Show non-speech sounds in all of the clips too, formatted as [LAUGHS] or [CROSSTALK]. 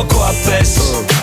dopo gioco a PES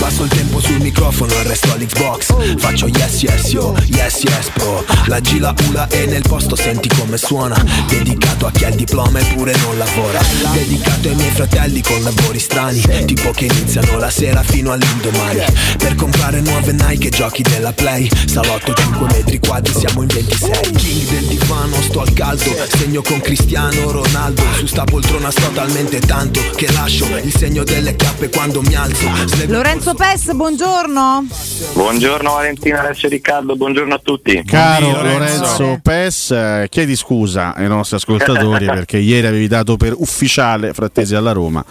Passo il tempo sul microfono resto all'Xbox. Faccio yes yes yo, yes yes pro La gila ula e nel posto senti come suona. Dedicato a chi ha il diploma eppure non lavora. Dedicato ai miei fratelli con lavori strani Tipo che iniziano la sera fino all'indomani. Per comprare nuove Nike e giochi della Play. Salotto 5 metri quadri siamo in 26 King del divano sto al caldo. Segno con Cristiano Ronaldo. Su sta poltrona sto talmente tanto Che lascio il segno delle chiappe quando mi alzo. Slep- Lorenzo Pes, buongiorno. Buongiorno Valentina, Alessio Riccardo, buongiorno a tutti. Caro Lorenzo, Pes, eh, chiedi scusa ai nostri ascoltatori [LAUGHS] perché ieri avevi dato per ufficiale Frattesi alla Roma.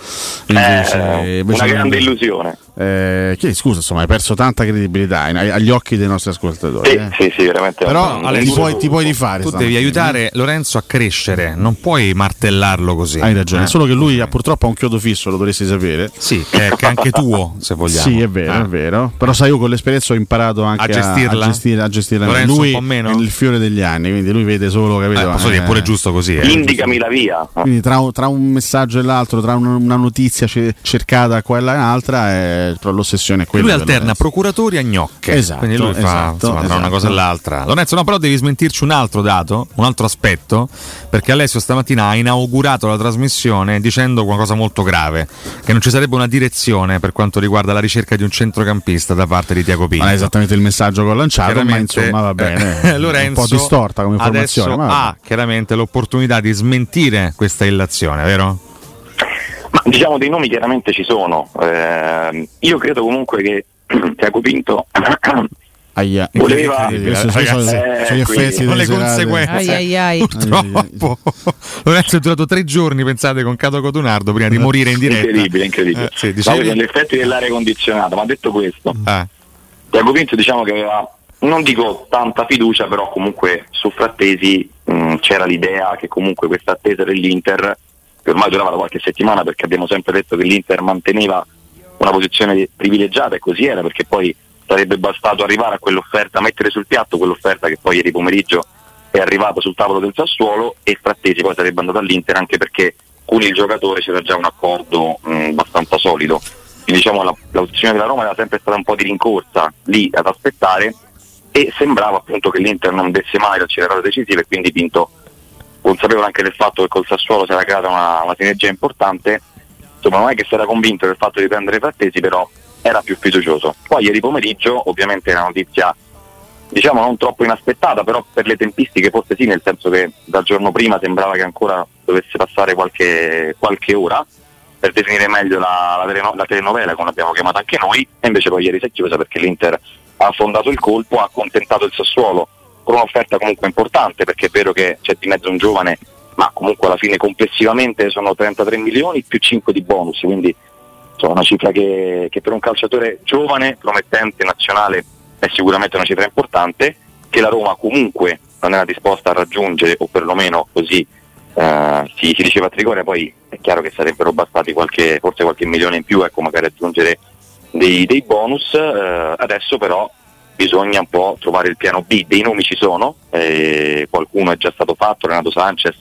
Invece, Eh, invece una grande illusione. Eh, chiedi scusa, insomma, hai perso tanta credibilità in- agli occhi dei nostri ascoltatori. Sì, eh. sì, sì, veramente. Però un- ti, puoi, ti puoi rifare. Tu devi aiutare Lorenzo a crescere, non puoi martellarlo così. Hai ragione, Eh. solo che lui ha purtroppo ha un chiodo fisso, lo dovresti sapere. Sì, che, che è anche tuo, se vogliamo. Sì, è vero, Ah. è vero. Però sai, io con l'esperienza ho imparato anche A gestirla? A, gestire, a gestirla. Lorenzo lui un po' meno? è il fiore degli anni, quindi lui vede solo, capito? Eh, posso dire, è pure giusto così. eh. Indicami la via. Quindi tra, un- tra un messaggio e l'altro, tra un- una notizia ce- cercata qua e là e un'altra, è, però l'ossessione è quella. Lui alterna procuratori a gnocche. Esatto, Quindi lui fa esatto, insomma, tra una esatto. cosa e l'altra. Lorenzo, no, però devi smentirci un altro dato, un altro aspetto, perché Alessio stamattina ha inaugurato la trasmissione dicendo una cosa molto grave, che non ci sarebbe una direzione per quanto riguarda la ricerca di un centrocampista da parte di Tiago Pinto. Non è esattamente il messaggio che ho lanciato, ma insomma va bene. eh, [LAUGHS] Lorenzo un po' distorta come informazione. ma ha chiaramente l'opportunità di smentire questa illazione, vero? Ma diciamo dei nomi chiaramente ci sono. Eh, io credo comunque che [CLEARS THROAT] Tiago Pinto [COUGHS] Aia. voleva Ragazzi, sono eh, gli delle le conseguenze. Ai ai ai. Purtroppo Lorenzo è durato tre giorni, pensate, con Cato Cotunardo prima di morire in diretta. incredibile, incredibile. Eh, sì, dicevi? gli effetti dell'aria condizionata, ma detto questo, Ah, Tiago Pinto diciamo che aveva, non dico tanta fiducia, però comunque su Frattesi mh, c'era l'idea che comunque questa attesa dell'Inter, che ormai durava da qualche settimana perché abbiamo sempre detto che l'Inter manteneva una posizione privilegiata e così era perché poi sarebbe bastato arrivare a quell'offerta, mettere sul piatto quell'offerta che poi ieri pomeriggio è arrivata sul tavolo del Sassuolo e Frattesi poi sarebbe andato all'Inter anche perché con il giocatore c'era già un accordo mh, abbastanza solido. Quindi diciamo la, l'opzione della Roma era sempre stata un po' di rincorsa lì ad aspettare e sembrava appunto che l'Inter non desse mai l'accelerata decisiva e quindi Pinto consapevole anche del fatto che col Sassuolo si era creata una, una sinergia importante. Insomma non è che si era convinto del fatto di prendere Frattesi però era più fiducioso. Poi ieri pomeriggio ovviamente la notizia diciamo non troppo inaspettata però per le tempistiche forse sì nel senso che dal giorno prima sembrava che ancora dovesse passare qualche, qualche ora per definire meglio la, la, la, telenovela come l'abbiamo chiamata anche noi. E invece poi ieri si è chiusa perché l'Inter ha affondato il colpo, ha accontentato il Sassuolo con un'offerta comunque importante perché è vero che c'è di mezzo un giovane ma comunque alla fine complessivamente sono 33 milioni più 5 di bonus quindi insomma, una cifra che, che per un calciatore giovane, promettente, nazionale è sicuramente una cifra importante che la Roma comunque non era disposta a raggiungere o perlomeno così eh, si, si, diceva a Trigoria, poi è chiaro che sarebbero bastati qualche, forse qualche milione in più, ecco, magari aggiungere dei, dei bonus, eh, adesso però bisogna un po' trovare il piano B, dei nomi ci sono, eh, qualcuno è già stato fatto, Renato Sanchez,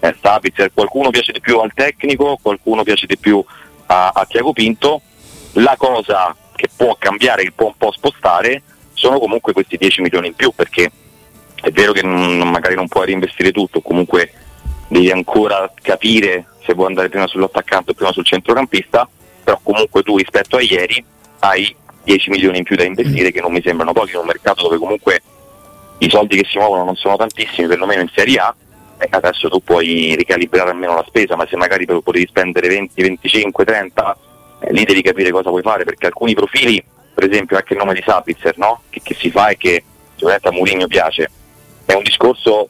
eh, Sapitzer, qualcuno piace di più al tecnico, qualcuno piace di più a, a Tiago Pinto, la cosa che può cambiare, che può un po' spostare, sono comunque questi 10 milioni in più, perché è vero che non, magari non puoi reinvestire tutto, comunque devi ancora capire se vuoi andare prima sull'attaccante o prima sul centrocampista, però comunque tu rispetto a ieri hai 10 milioni in più da investire che non mi sembrano pochi in un mercato dove comunque i soldi che si muovono non sono tantissimi, perlomeno in Serie A, adesso tu puoi ricalibrare almeno la spesa, ma se magari potevi spendere 20, 25, 30, eh, lì devi capire cosa vuoi fare, perché alcuni profili, per esempio anche il nome di Sapitzer, no? che, che, si fa e che sicuramente a Mourinho piace, è un discorso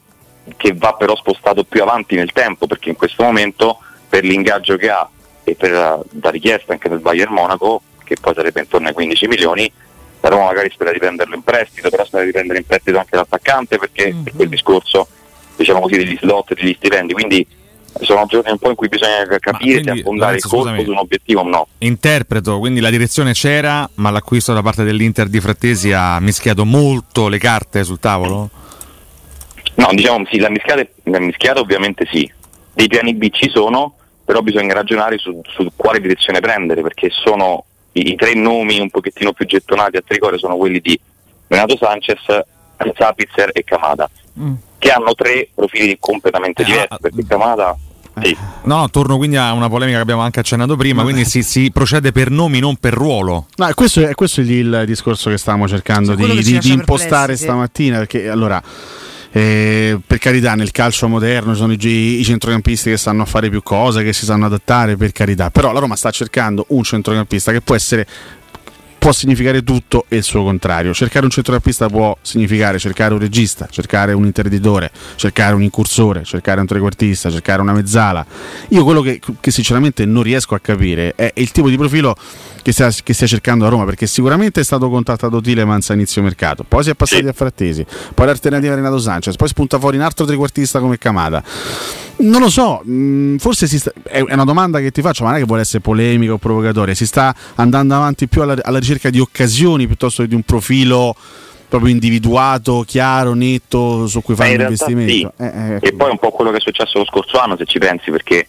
che va però spostato più avanti nel tempo perché in questo momento per l'ingaggio che ha e per la richiesta anche del Bayern Monaco che poi sarebbe intorno ai 15 milioni la Roma magari spera di prenderlo in prestito però spera di prendere in prestito anche l'attaccante perché mm-hmm. per quel discorso diciamo così degli slot degli stipendi quindi sono giorni un po' in cui bisogna capire se affondare il colpo su un obiettivo o no. Interpreto, quindi la direzione c'era, ma l'acquisto da parte dell'Inter di Frattesi ha mischiato molto le carte sul tavolo? No, diciamo sì, la mischiata, la mischiata ovviamente sì, dei piani B ci sono, però bisogna ragionare su, su quale direzione prendere, perché sono i, i, tre nomi un pochettino più gettonati a Tricore sono quelli di Renato Sanchez, Zapitzer e Kamada, mm. che hanno tre profili completamente eh, diversi, ah, perché Kamada eh, sì. No, torno quindi a una polemica che abbiamo anche accennato prima, quindi si, si, procede per nomi, non per ruolo. No, questo è, questo è il discorso che stavamo cercando sì, di, di, di impostare stamattina, perché allora eh, per carità, nel calcio moderno ci sono i, i, centrocampisti che sanno fare più cose, che si sanno adattare, per carità. Però la Roma sta cercando un centrocampista che può essere può significare tutto e il suo contrario. Cercare un centrocampista può significare cercare un regista, cercare un interditore, cercare un incursore, cercare un trequartista, cercare una mezzala. Io quello che, che sinceramente non riesco a capire è il tipo di profilo che stia, che stia, cercando a Roma, perché sicuramente è stato contattato Tilemans a inizio mercato, poi si è passati a Frattesi, poi l'alternativa Renato Sanchez, poi spunta fuori un altro trequartista come Camada. Non lo so, mm, forse sta, è una domanda che ti faccio, ma non è che vuole essere polemica o provocatoria, si sta andando avanti più alla, alla ricerca di occasioni piuttosto che di un profilo proprio individuato, chiaro, netto su cui fare l'investimento. Sì. Eh, eh, e poi un po' quello che è successo lo scorso anno, se ci pensi, perché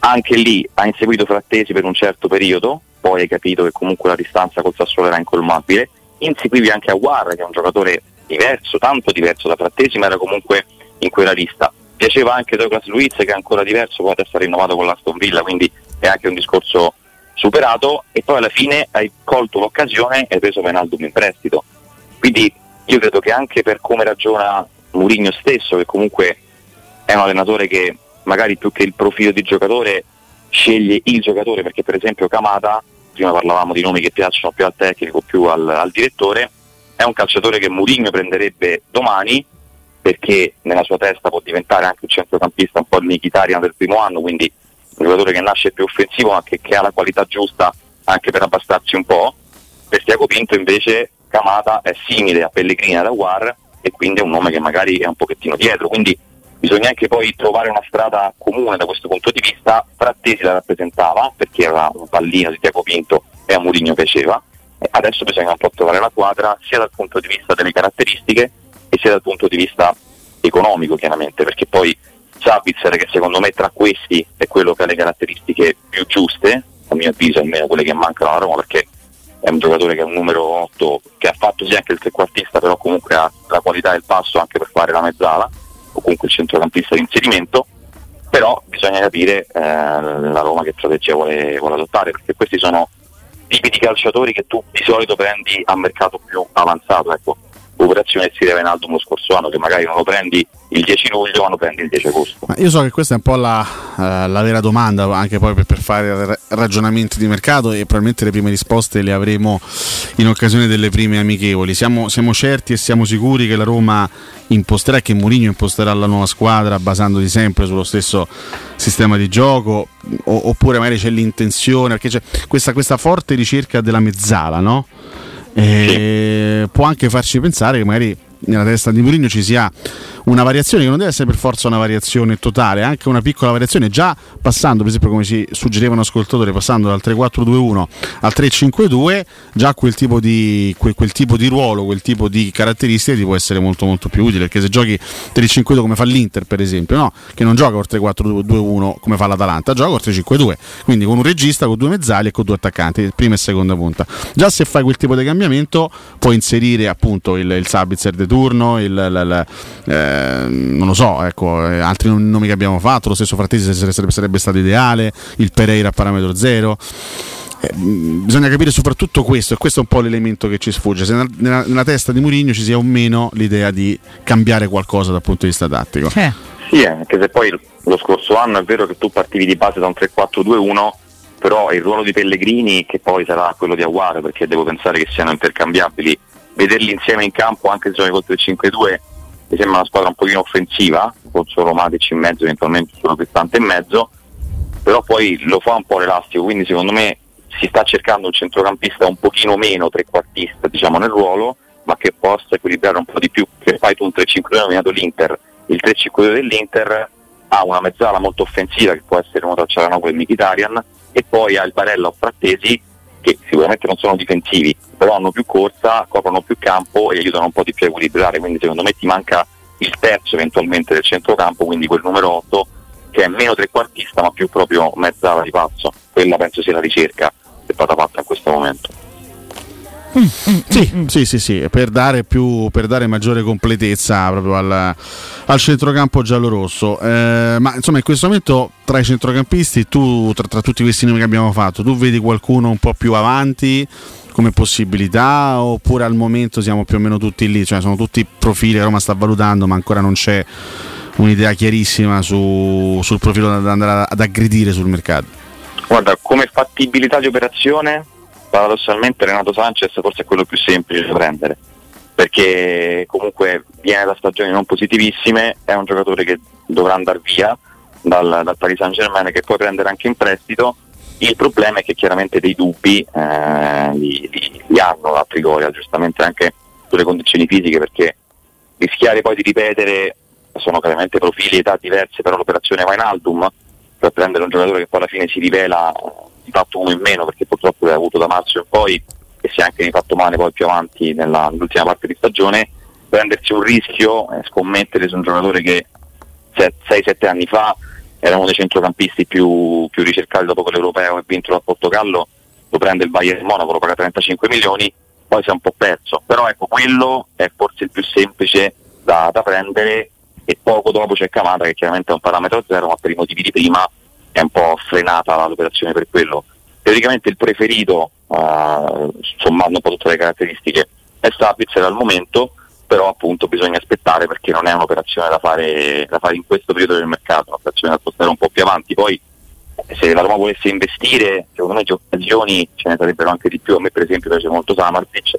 anche lì ha inseguito Frattesi per un certo periodo, poi hai capito che comunque la distanza col Sassuolo era incolmabile, inseguivi anche Aguarra che è un giocatore diverso, tanto diverso da Frattesi, ma era comunque in quella lista piaceva anche Douglas Luiz che è ancora diverso, poi adesso ha rinnovato con l'Aston Villa, quindi è anche un discorso superato e poi alla fine hai colto l'occasione e hai preso Penaldo in prestito. Quindi io credo che anche per come ragiona Mourinho stesso, che comunque è un allenatore che magari più che il profilo di giocatore sceglie il giocatore, perché per esempio Kamada, prima parlavamo di nomi che piacciono più al tecnico, più al, al direttore, è un calciatore che Mourinho prenderebbe domani perché nella sua testa può diventare anche un centrocampista un po' il del primo anno, quindi un giocatore che nasce più offensivo ma che, che ha la qualità giusta anche per abbassarsi un po'. Per Tiago Pinto invece Camata è simile a Pellegrini da War e quindi è un nome che magari è un pochettino dietro, quindi bisogna anche poi trovare una strada comune da questo punto di vista. Frattesi la rappresentava perché era un pallino di Tiago Pinto e a Mourinho piaceva. E adesso bisogna un po' trovare la quadra sia dal punto di vista delle caratteristiche e sia dal punto di vista economico chiaramente, perché poi Sabitzer che secondo me tra questi è quello che ha le caratteristiche più giuste, a mio avviso almeno quelle che mancano alla Roma, perché è un giocatore che è un numero 8, che ha fatto sì anche il trequartista, però comunque ha la qualità del passo anche per fare la mezzala, o comunque il centrocampista di inserimento, però bisogna capire eh, la Roma che strategia vuole, vuole adottare, perché questi sono tipi di calciatori che tu di solito prendi a mercato più avanzato. Ecco operazione si deve in alto lo scorso anno, che magari non lo prendi il 10 luglio ma lo prendi il 10 agosto. Ma io so che questa è un po' la, uh, la vera domanda, anche poi per, per, fare ragionamenti di mercato e probabilmente le prime risposte le avremo in occasione delle prime amichevoli. Siamo, siamo certi e siamo sicuri che la Roma imposterà, che Mourinho imposterà la nuova squadra basandoti sempre sullo stesso sistema di gioco, o, oppure magari c'è l'intenzione, perché c'è questa, questa forte ricerca della mezzala, no? E sì. può anche farci pensare che magari nella testa di Mourinho ci sia una variazione che non deve essere per forza una variazione totale, anche una piccola variazione, già passando, per esempio come ci suggerivano ascoltatori, passando dal 3-4-2-1 al 3-5-2, già quel tipo, di, quel, quel tipo di ruolo, quel tipo di caratteristiche ti può essere molto molto più utile, perché se giochi 3-5-2 come fa l'Inter per esempio, no? che non gioca col 3-4-2-1 come fa l'Atalanta, gioca col 3-5-2, quindi con un regista, con due mezzali e con due attaccanti, prima e seconda punta. Già se fai quel tipo di cambiamento puoi inserire appunto il, il Sabitzer de turno, il, il, il eh, non lo so, ecco, eh, altri nomi che abbiamo fatto, lo stesso Frattesi sarebbe, sarebbe stato ideale, il Pereira a parametro zero. Eh, bisogna capire soprattutto questo, e questo è un po' l'elemento che ci sfugge. Se nella, nella, nella testa di Mourinho ci sia o meno l'idea di cambiare qualcosa dal punto di vista tattico. Eh. Sì, anche se poi lo scorso anno è vero che tu partivi di base da un 3-4-2-1, però il ruolo di Pellegrini, che poi sarà quello di Aguare, perché devo pensare che siano intercambiabili, vederli insieme in campo anche se giochi col 3-5-2 mi sembra una squadra un pochino offensiva, con solo Matic in mezzo, eventualmente solo Cristante in mezzo, però poi lo fa un po' l'elastico, quindi secondo me si sta cercando un centrocampista un pochino meno trequartista diciamo, nel ruolo, ma che possa equilibrare un po' di più, che fai tu un 3-5-2 nominato l'Inter, il 3-5-2 dell'Inter ha una mezzala molto offensiva che può essere uno tra Cialanoglu e Mkhitaryan e poi ha il Barella o Frattesi che sicuramente non sono difensivi, però hanno più corsa, coprono più campo e aiutano un po' di più a equilibrare, quindi secondo me ti manca il terzo eventualmente del centrocampo, quindi quel numero 8 che è meno trequartista ma più proprio mezzala di passo, quella penso sia la ricerca che è stata fatta in questo momento. Sì, sì, sì, sì, per dare, più, per dare maggiore completezza proprio al, al centrocampo giallo-rosso. Eh, ma insomma, in questo momento tra i centrocampisti, tu, tra, tra, tutti questi nomi che abbiamo fatto, tu vedi qualcuno un po' più avanti come possibilità oppure al momento siamo più o meno tutti lì? Cioè, sono tutti profili Roma sta valutando, ma ancora non c'è un'idea chiarissima su, sul profilo da andare ad aggredire sul mercato. Guarda, come fattibilità di operazione paradossalmente Renato Sanchez forse è quello più semplice da prendere perché comunque viene da stagioni non positivissime, è un giocatore che dovrà andare via dal, dal Paris Saint Germain che puoi prendere anche in prestito. Il problema è che chiaramente dei dubbi eh, li, li, li, hanno la Trigoria, giustamente anche sulle condizioni fisiche, perché rischiare poi di ripetere sono chiaramente profili e età diverse, però l'operazione va in Aldum per prendere un giocatore che poi alla fine si rivela di fatto uno in meno perché purtroppo l'ha avuto da marzo in poi e si è anche fatto male poi più avanti nell'ultima parte di stagione prendersi un rischio e scommettere su un giocatore che 6-7 anni fa era uno dei centrocampisti più, più ricercati dopo quell'europeo e vinto dal Portogallo lo prende il Bayern Monaco, lo paga 35 milioni poi si è un po' perso però ecco quello è forse il più semplice da, da prendere e poco dopo c'è Camata che chiaramente è un parametro zero ma per i motivi di prima è un po' frenata l'operazione per quello. Teoricamente il preferito, eh, sommando un po' tutte le caratteristiche, è Sabitzer al momento, però appunto bisogna aspettare perché non è un'operazione da fare, da fare in questo periodo del mercato, un'operazione da spostare un po' più avanti. Poi se la Roma volesse investire, secondo me di occasioni ce ne sarebbero anche di più. A me per esempio piace molto Samarzic,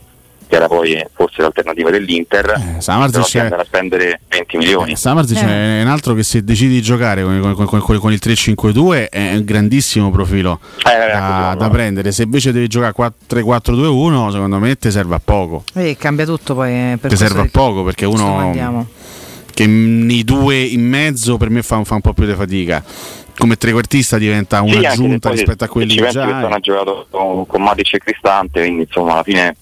che era poi forse l'alternativa dell'Inter, eh, Samarzic è... a spendere 20 milioni. Eh, Samarzic eh. è un altro che se decidi di giocare con, con, con, con il 3-5-2 è un grandissimo profilo eh, da, da, prendere, se invece devi giocare 3-4-2-1 secondo me ti serve a poco. E eh, cambia tutto poi. Eh, ti serve a poco perché uno che nei due in mezzo per me fa, fa un po' più di fatica come trequartista diventa un'aggiunta sì, rispetto a quelli già. Hanno giocato con, con Matic e Cristante, quindi insomma alla fine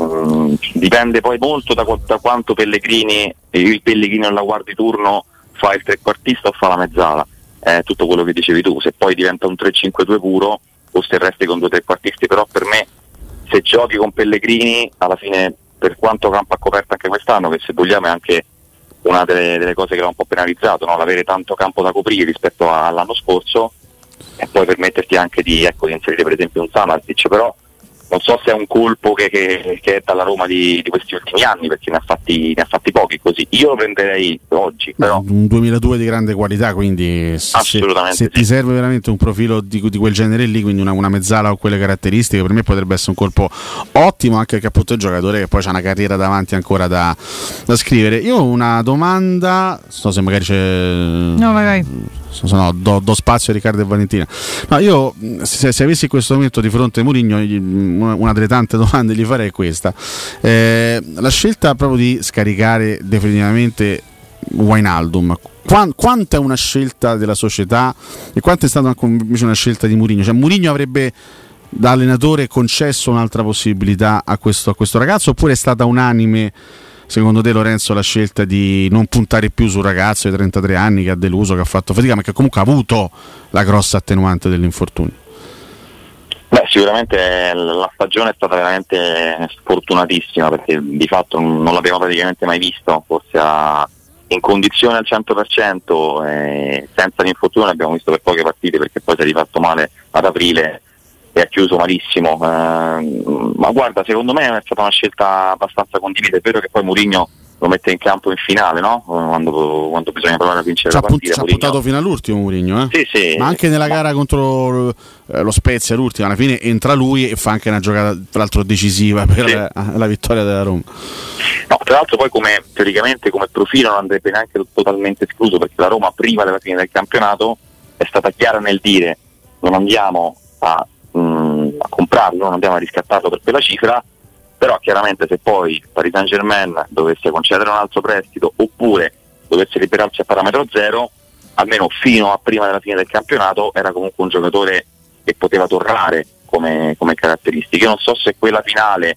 Mm, dipende poi molto da, da, quanto Pellegrini, il Pellegrini alla guardia di turno fa il trequartista o fa la mezzala, è tutto quello che dicevi tu, se poi diventa un 3-5-2 puro o se resti con due trequartisti, però per me se giochi con Pellegrini alla fine per quanto campo ha coperto anche quest'anno, che se vogliamo è anche una delle, delle cose che l'ha un po' penalizzato, no? l'avere tanto campo da coprire rispetto all'anno scorso e poi permetterti anche di, ecco, di inserire per esempio un Samartic, però non so se è un colpo che, che, che è dalla Roma di, di, questi ultimi anni perché ne ha, fatti, ne ha fatti pochi così. Io lo prenderei oggi. Però. Un 2002 di grande qualità, quindi se, se sì. ti serve veramente un profilo di, di quel genere lì, quindi una, una, mezzala o quelle caratteristiche, per me potrebbe essere un colpo ottimo anche perché appunto è un giocatore che poi ha una carriera davanti ancora da, da scrivere. Io ho una domanda, non so se magari c'è... No, vai vai no, do, do, spazio a Riccardo e Valentina. No, io se, se, avessi in questo momento di fronte Mourinho, una, una, delle tante domande gli farei è questa. Eh, la scelta proprio di scaricare definitivamente Wijnaldum, quanto è una scelta della società e quanto è stata invece una scelta di Mourinho? Cioè Mourinho avrebbe da allenatore concesso un'altra possibilità a questo, a questo ragazzo oppure è stata unanime? Secondo te Lorenzo la scelta di non puntare più sul ragazzo di 33 anni che ha deluso, che ha fatto fatica, ma che comunque ha avuto la grossa attenuante dell'infortunio? Beh, sicuramente la stagione è stata veramente sfortunatissima perché di fatto non l'abbiamo praticamente mai visto, forse in condizione al 100% eh, senza l'infortunio l'abbiamo visto per poche partite perché poi si è rifatto male ad aprile e ha chiuso malissimo. Eh, ma guarda, secondo me è stata una scelta abbastanza condivisa. È vero che poi Mourinho lo mette in campo in finale, no? Quando, quando bisogna provare a vincere ci la partita. Ci ha puntato fino all'ultimo Mourinho, eh? Sì, sì. Ma anche nella gara contro eh, lo Spezia, l'ultima, alla fine entra lui e fa anche una giocata, tra l'altro, decisiva per sì. la, la, vittoria della Roma. No, tra l'altro poi come teoricamente come profilo non andrebbe neanche totalmente escluso perché la Roma prima della fine del campionato è stata chiara nel dire non andiamo a a comprarlo, non andiamo a riscattarlo per quella cifra, però chiaramente se poi Paris Saint Germain dovesse concedere un altro prestito oppure dovesse liberarsi a parametro zero, almeno fino a prima della fine del campionato era comunque un giocatore che poteva tornare come, come caratteristiche. Io non so se quella finale,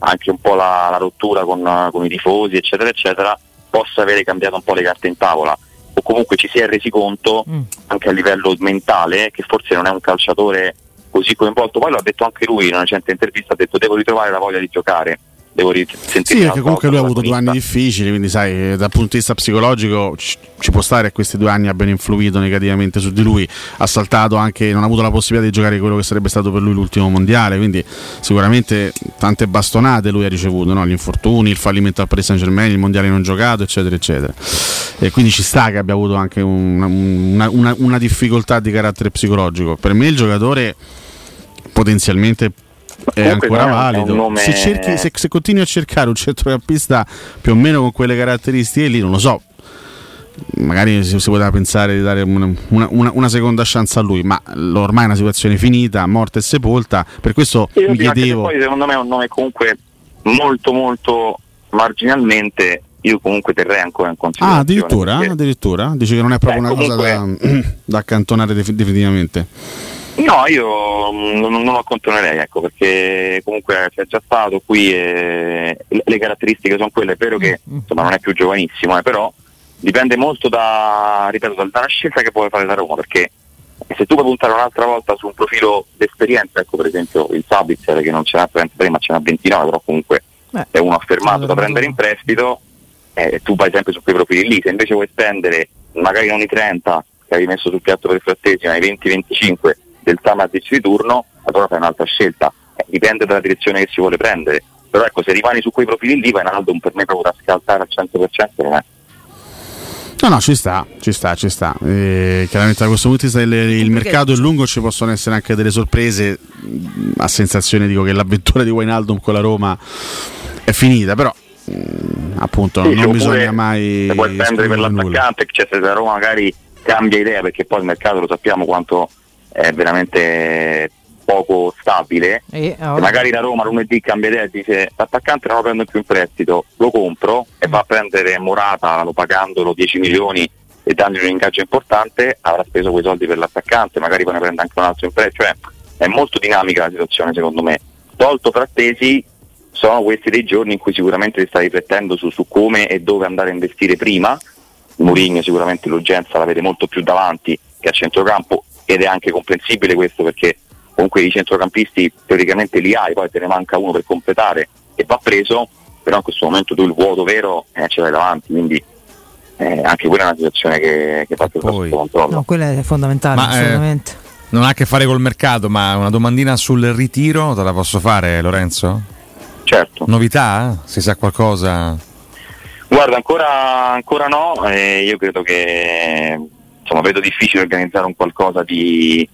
anche un po' la, la rottura con, con, i tifosi, eccetera, eccetera, possa avere cambiato un po' le carte in tavola. O comunque ci si è resi conto, mm. anche a livello mentale, che forse non è un calciatore così coinvolto. Poi l'ha detto anche lui in una recente intervista, ha detto devo ritrovare la voglia di giocare. Devo sentire sì, perché comunque lui ha avuto due anni difficili, quindi sai, dal punto di vista psicologico ci, ci può stare che questi due anni abbiano influito negativamente su di lui. Ha saltato anche, non ha avuto la possibilità di giocare quello che sarebbe stato per lui l'ultimo mondiale, quindi sicuramente tante bastonate lui ha ricevuto, no? gli infortuni, il fallimento al Paris Saint Germain, il mondiale non giocato, eccetera, eccetera. E quindi ci sta che abbia avuto anche una, una, una, una difficoltà di carattere psicologico. Per me il giocatore potenzialmente è ancora valido. Nome... Se, cerchi, se, se, continui a cercare un centrocampista più o meno con quelle caratteristiche lì, non lo so. Magari si, si poteva pensare di dare una, una, una, seconda chance a lui, ma ormai è una situazione finita, morta e sepolta. Per questo Io mi chiedevo. Poi secondo me è un nome comunque molto, molto marginalmente. Io comunque terrei ancora in considerazione. Ah, addirittura? Perché... addirittura? Dice che non è proprio Beh, una comunque... cosa da, [CLEARS THROAT] da accantonare definitivamente. No, io non, non lo accantonerei, ecco, perché comunque c'è già stato qui e le caratteristiche sono quelle, è vero che mm, mm. insomma, non è più giovanissimo, eh, però dipende molto da, ripeto, dalla scelta che puoi fare da Roma, perché se tu puoi puntare un'altra volta su un profilo d'esperienza, ecco per esempio il Sabitzer che non ce n'ha 33 ma ce n'ha 29, però comunque Beh, è uno affermato da prendere in prestito, eh, tu vai sempre su quei profili lì, se invece vuoi spendere magari non i 30 che avevi messo sul piatto per il frattesimo, ma i 20-25 del Tamadic di turno, allora fai un'altra scelta. Eh, dipende dalla direzione che si vuole prendere. Però ecco, se rimani su quei profili lì, Vainaldo per me proprio da scaltare al 100% non è. No, no, ci sta, ci sta, ci sta. E chiaramente da questo punto di vista il, il mercato è lungo, ci possono essere anche delle sorprese. A sensazione dico che l'avventura di Wijnaldum con la Roma è finita, però appunto sì, non bisogna mai... Se puoi prendere per l'attaccante, cioè se la Roma magari cambia idea, perché poi il mercato lo sappiamo quanto è veramente poco stabile. E, oh. magari la Roma lunedì cambia idea e dice l'attaccante non lo prendo più in prestito lo compro e va a prendere Morata lo pagandolo 10 milioni e dandogli un ingaggio importante avrà speso quei soldi per l'attaccante magari poi ne prende anche un altro in prestito. Cioè è molto dinamica la situazione secondo me. Tolto Frattesi sono questi dei giorni in cui sicuramente si sta riflettendo su, su come e dove andare a investire prima Mourinho sicuramente l'urgenza la vede molto più davanti che a centrocampo ed è anche comprensibile questo perché comunque i centrocampisti teoricamente li hai, poi te ne manca uno per completare e va preso, però in questo momento tu il vuoto vero eh, ce l'hai davanti, quindi eh, anche quella è una situazione che, che fa più controllo. No, quella è fondamentale, Ma, assolutamente. Eh, Non ha a che fare col mercato, ma una domandina sul ritiro te la posso fare, Lorenzo? Certo. Novità? Si sa qualcosa? Guarda, ancora, ancora no, eh, io credo che insomma, vedo difficile organizzare un qualcosa di,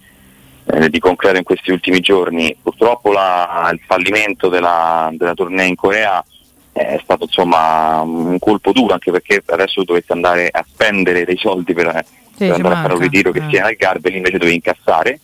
eh, di concreto in questi ultimi giorni. Purtroppo la, il fallimento della, della tournée in Corea è stato insomma un colpo duro anche perché adesso dovete andare a spendere dei soldi per, Sì, per andare a fare un manca, ritiro che eh. sia nel Garbel invece dovevi incassare.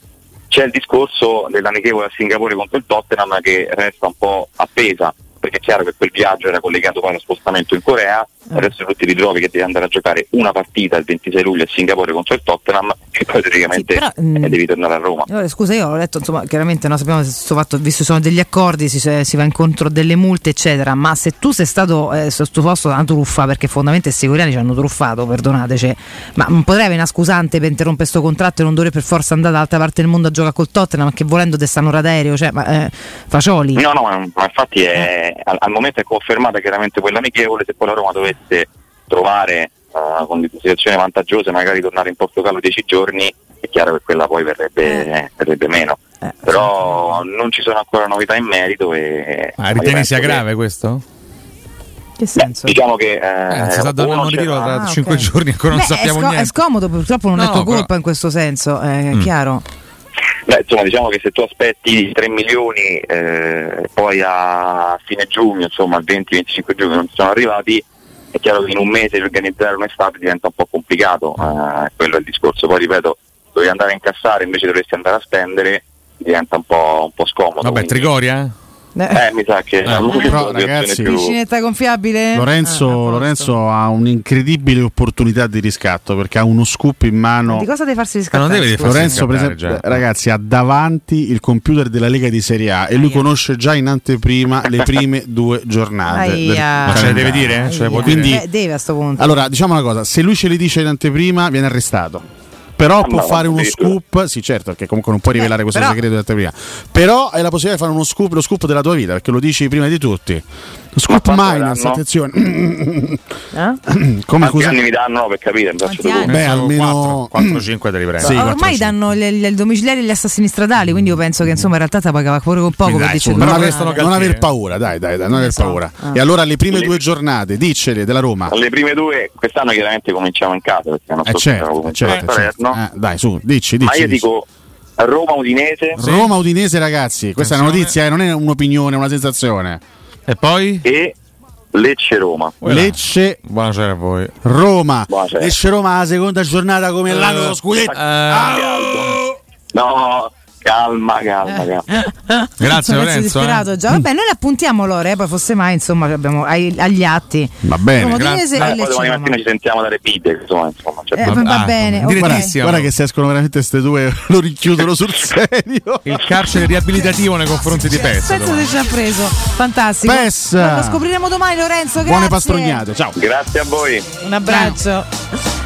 C'è il discorso dell'amichevole a Singapore contro il Tottenham che resta un po' appesa perché è chiaro che quel viaggio era collegato poi allo spostamento in Corea, Eh. adesso tu ti ritrovi che devi andare a giocare una partita il 26 luglio a Singapore contro il Tottenham e poi praticamente Sì, però, mm, eh, devi tornare a Roma. Allora, scusa, io ho letto, insomma, chiaramente no, sappiamo questo fatto, visto sono degli accordi, si, si va incontro a delle multe, eccetera, ma se tu sei stato eh, sottoposto a una truffa, perché fondamentalmente i coreani ci hanno truffato, perdonateci, ma non potrei avere una scusante per interrompere questo contratto e non dover per forza andare dall'altra parte del mondo a giocare col Tottenham, che volendo te stanno d'aereo, cioè, ma eh, facioli. No, no, ma, ma infatti è- al, al momento è confermata chiaramente quella amichevole, se poi la Roma dovesse trovare eh, con situazioni vantaggiose, magari tornare in Portogallo dieci giorni, è chiaro che quella poi verrebbe, verrebbe meno. Eh, Però non ci sono ancora novità in merito e Ma ritieni sia che- grave questo? Che senso? Diciamo che Eh, eh, si sta dando uno un ritiro tra Ah, 5 ok. giorni ancora non Beh, sappiamo è, sco- niente. è scomodo, purtroppo non è No, tuo però- colpa in questo senso, è Mm. chiaro. Beh, insomma, diciamo che se tu aspetti 3 milioni eh, poi a fine giugno, insomma, al 20-25 giugno non sono arrivati, è chiaro che in un mese organizzare un'estate diventa un po' complicato, eh, quello è il discorso. Poi ripeto, dovevi andare a incassare invece dovresti andare a spendere, diventa un po', un po' scomodo. Vabbè, quindi- Trigoria? Eh, mi sa che Eh, però, ragazzi- più... Piscinetta gonfiabile? Lorenzo, Ah. Lorenzo ha un'incredibile opportunità di riscatto perché ha uno scoop in mano. Di cosa devi farsi riscattare? non devi scusa? farsi Lorenzo, per esempio, già. ragazzi, ha davanti il computer della Lega di Serie A e lui Aia. conosce già in anteprima le prime [LAUGHS] due giornate. del. Ma ce le deve dire? Ce le Aia. dire? Quindi- Eh, deve a sto punto. Allora, diciamo una cosa: se lui ce li dice in anteprima, viene arrestato. Però Ah, può fare uno scoop, sì certo, perché comunque non puoi rivelare questo però- segreto in anteprima. Però hai la possibilità di fare uno scoop, lo scoop della tua vita, perché lo dici prima di tutti. Scoop minus, attenzione. [COUGHS] Eh? [COUGHS] Come Quanti anni mi danno per capire? Beh, almeno 4-5 te li prendi. Sì, Ormai danno il domiciliare e gli assassini stradali, quindi io penso che insomma in realtà ti pagava pure con poco dai, su, non, aver, non aver paura, dai, dai, dai, non aver paura. Ah. E allora le prime due giornate, diccele della Roma. Le prime due, quest'anno chiaramente cominciamo in casa perché non Eh so se certo, certo, certo. Eh, dai, su, dici, dici. Ma io dici. dico Roma-Udinese Roma Udinese, ragazzi, questa è una Attenzione. notizia, eh, non è un'opinione, è una sensazione. E poi? e Lecce-Roma. Voilà. Lecce Buonasera a voi. Roma. Buonasera. Lecce Roma la seconda giornata come l'anno dello scudetto. Eh, Ah! No, calma, calma, calma. [LAUGHS] Grazie Sono Lorenzo. disperato eh. già. Vabbè, noi le appuntiamo Lore, eh, poi fosse mai, insomma, abbiamo ai- agli atti. Va bene, grazie. Eh, e poi domani mattina ci sentiamo dalle bide, insomma, insomma cioè, Eh, Va- va, ah, bene, ok. direttissimo. Guarda, guarda che se escono veramente queste due [LAUGHS] lo rinchiudono sul [LAUGHS] serio. Il carcere riabilitativo nei confronti di Pezza. Pensa se ci ha preso. Fantastico. Pes. Lo scopriremo domani Lorenzo, grazie. Buone pastognate, ciao. Grazie a voi. Un abbraccio.